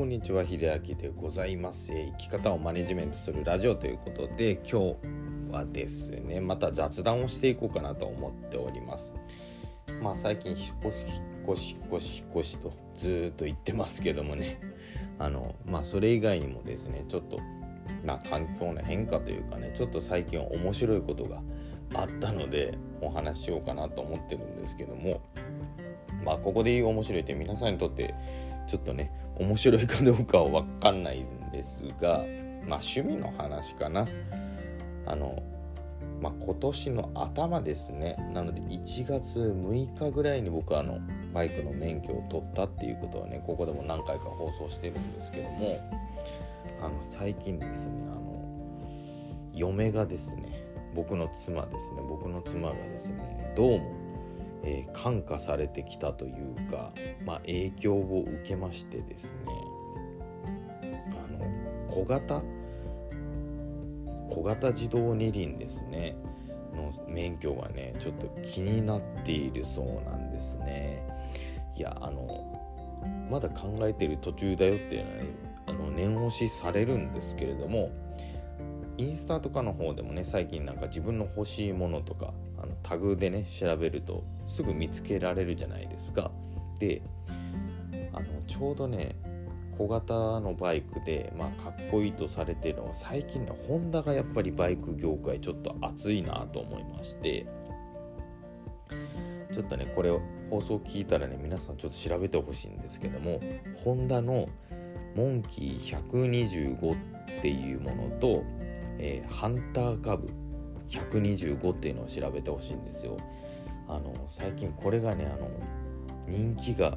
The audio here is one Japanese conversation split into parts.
こんにちは秀明でございます。生き方をマネジメントするラジオということで今日はですねまた雑談をしていこうかなと思っております。まあ最近引っ越し引っ越し引っ越し引っ越しとずーっと言ってますけどもね。あのまあそれ以外にもですねちょっとまあ環境の変化というかねちょっと最近面白いことがあったのでお話ししようかなと思ってるんですけども。まあここで言う面白いって皆さんにとってちょっとね面白いかどうかは分かんないんですがまあ趣味の話かな。あのまあ、今年の頭ですね。なので1月6日ぐらいに僕はあのバイクの免許を取ったっていうことはねここでも何回か放送してるんですけどもあの最近ですねあの嫁がですね僕の妻ですね僕の妻がですねどうも、えー、感化されてきたというか、まあ、影響を受けましてですねあの小型小型自動二輪ですねの免許がねちょっと気になっているそうなんですね。いやあのまだ考えてる途中だよっていうのはねあの念押しされるんですけれどもインスタとかの方でもね最近なんか自分の欲しいものとかタグでね調べるとすぐ見つけられるじゃないですか。であのちょうどね小型のバイクで、まあ、かっこいいとされてるのは最近ねホンダがやっぱりバイク業界ちょっと熱いなと思いまして。ちょっとねこれを放送聞いたらね皆さんちょっと調べてほしいんですけどもホンダのモンキー125っていうものと、えー、ハンター株125っていうのを調べてほしいんですよ。あの最近これがねあの人気が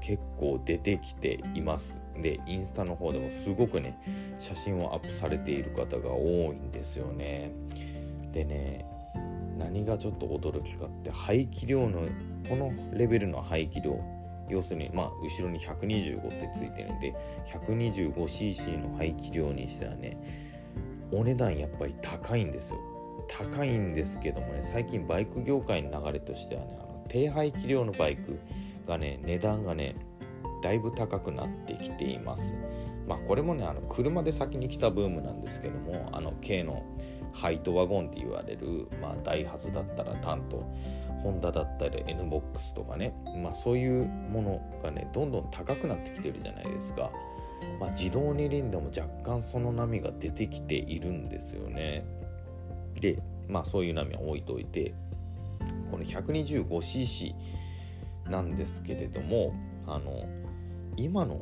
結構出てきています。でインスタの方でもすごくね写真をアップされている方が多いんですよね。でね何がちょっと驚きかって排気量のこのレベルの排気量要するにまあ後ろに125ってついてるんで 125cc の排気量にしてはねお値段やっぱり高いんですよ。高いんですけどもね最近バイク業界の流れとしてはねあの低排気量のバイクがね値段がねだいぶ高くなってきています。まあこれもねあの車で先に来たブームなんですけどもあの軽のハイトワゴンって言われる、まあ、ダイハツだったらタントホンダだったり NBOX とかね、まあ、そういうものがねどんどん高くなってきてるじゃないですか、まあ、自動二輪でも若干その波が出てきているんですよね。でまあそういう波は置いといてこの 125cc なんですけれどもあの今の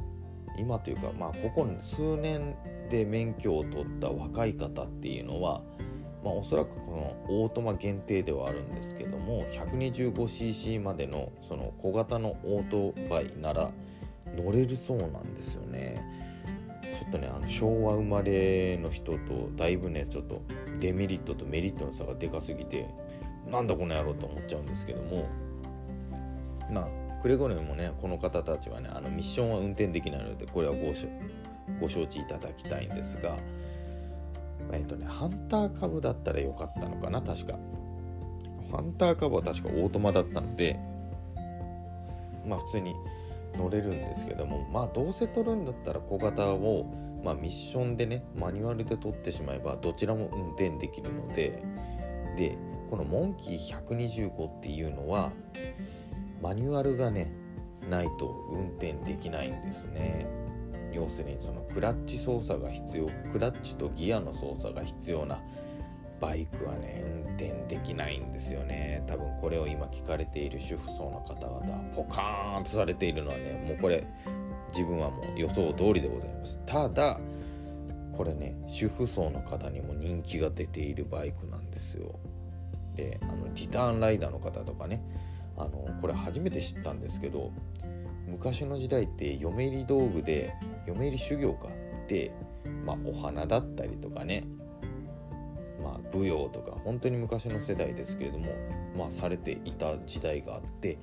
今というかまあここ数年で免許を取った若い方っていうのはまあ、おそらくこのオートマ限定ではあるんですけども 125cc までのその小型のオートバイなら乗れるそうなんですよね。ちょっとねあの昭和生まれの人とだいぶねちょっとデメリットとメリットの差がでかすぎてなんだこの野郎と思っちゃうんですけども。まあくれぐれもねこの方たちはねあのミッションは運転できないのでこれはごご承知いただきたいんですがえっ、とねハンター株だったらよかったのかな確か。ハンター株は確かオートマだったのでまあ普通に乗れるんですけどもまあどうせ取るんだったら小型をまあ、ミッションでねマニュアルで取ってしまえばどちらも運転できるのででこのモンキー125っていうのはマニュアルがねないと運転できないんですね。要するにそのクラッチ操作が必要クラッチとギアの操作が必要なバイクはね運転できないんですよね。多分これを今聞かれている主婦層の方々ポカーンとされているのはねもうこれ自分はもう予想通りでございます。ただこれね主婦層の方にも人気が出ているバイクなんですよ。であのリターンライダーの方とかねあのこれ初めて知ったんですけど昔の時代って嫁入り道具で嫁入り修行かで、まあ、お花だったりとかね舞踊とか本当に昔の世代ですけれどもまあされていた時代があって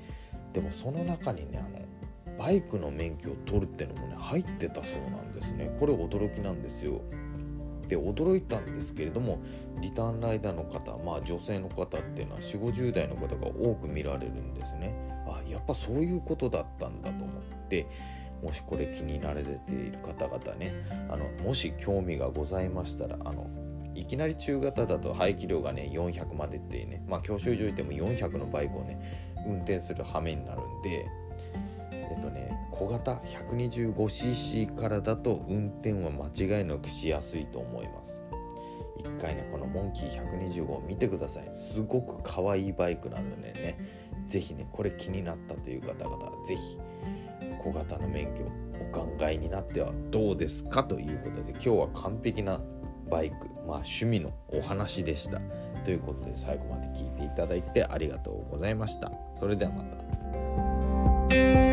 でもその中にねあのバイクの免許を取るってのもね入ってたそうなんですね。これ驚きなんですよ。で驚いたんですけれどもリターンライダーの方まあ女性の方っていうのは4 5 0代の方が多く見られるんですね。あやっぱそういうことだったんだと思ってもしこれ気になられている方々ねあのもし興味がございましたらあのいきなり中型だと排気量がね400までっていうねまあ教習所行っても400のバイクをね運転する羽目になるんでえっとね小型 125cc からだと運転は間違いなくしやすいと思います。一回ねこのモンキー125を見てください。すごく可愛いバイクなのでね是非ねこれ気になったという方々是非小型の免許お考えになってはどうですかということで今日は完璧なバイクまあ、趣味のお話でした。ということで最後まで聞いていただいてありがとうございました。それではまた。